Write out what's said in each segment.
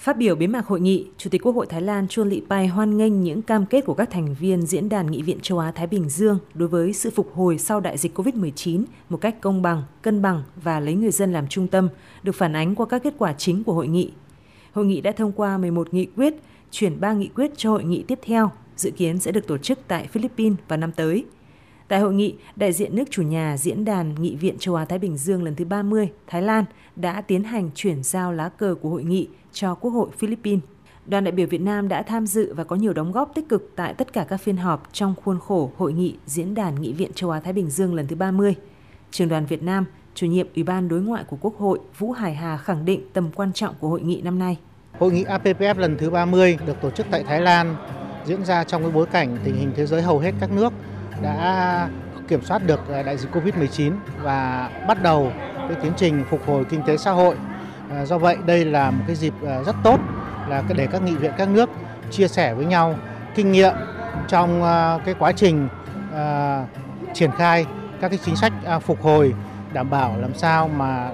Phát biểu bế mạc hội nghị, Chủ tịch Quốc hội Thái Lan Chuan Lị Pai hoan nghênh những cam kết của các thành viên Diễn đàn Nghị viện châu Á-Thái Bình Dương đối với sự phục hồi sau đại dịch COVID-19 một cách công bằng, cân bằng và lấy người dân làm trung tâm, được phản ánh qua các kết quả chính của hội nghị. Hội nghị đã thông qua 11 nghị quyết, chuyển 3 nghị quyết cho hội nghị tiếp theo, dự kiến sẽ được tổ chức tại Philippines vào năm tới. Tại hội nghị, đại diện nước chủ nhà Diễn đàn Nghị viện châu Á-Thái Bình Dương lần thứ 30, Thái Lan, đã tiến hành chuyển giao lá cờ của hội nghị cho Quốc hội Philippines. Đoàn đại biểu Việt Nam đã tham dự và có nhiều đóng góp tích cực tại tất cả các phiên họp trong khuôn khổ hội nghị Diễn đàn Nghị viện châu Á-Thái Bình Dương lần thứ 30. Trường đoàn Việt Nam, chủ nhiệm Ủy ban Đối ngoại của Quốc hội Vũ Hải Hà khẳng định tầm quan trọng của hội nghị năm nay. Hội nghị APPF lần thứ 30 được tổ chức tại Thái Lan diễn ra trong cái bối cảnh tình hình thế giới hầu hết các nước đã kiểm soát được à, đại dịch Covid-19 và bắt đầu cái tiến trình phục hồi kinh tế xã hội. À, do vậy đây là một cái dịp à, rất tốt, là để các nghị viện các nước chia sẻ với nhau kinh nghiệm trong cái quá trình triển khai các cái chính sách phục hồi, đảm bảo làm sao mà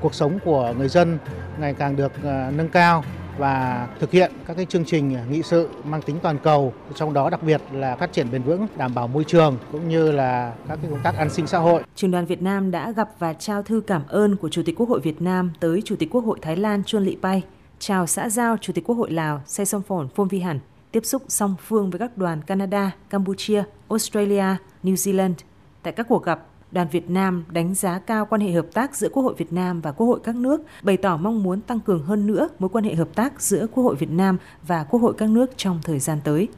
cuộc sống của người dân ngày càng được nâng cao và thực hiện các cái chương trình nghị sự mang tính toàn cầu, trong đó đặc biệt là phát triển bền vững, đảm bảo môi trường cũng như là các cái công tác an sinh xã hội. Trường đoàn Việt Nam đã gặp và trao thư cảm ơn của Chủ tịch Quốc hội Việt Nam tới Chủ tịch Quốc hội Thái Lan Chuan Lị Pai, chào xã giao Chủ tịch Quốc hội Lào Say Song Phổn Phong Vi Hẳn, tiếp xúc song phương với các đoàn Canada, Campuchia, Australia, New Zealand. Tại các cuộc gặp, đoàn Việt Nam đánh giá cao quan hệ hợp tác giữa Quốc hội Việt Nam và Quốc hội các nước, bày tỏ mong muốn tăng cường hơn nữa mối quan hệ hợp tác giữa Quốc hội Việt Nam và Quốc hội các nước trong thời gian tới.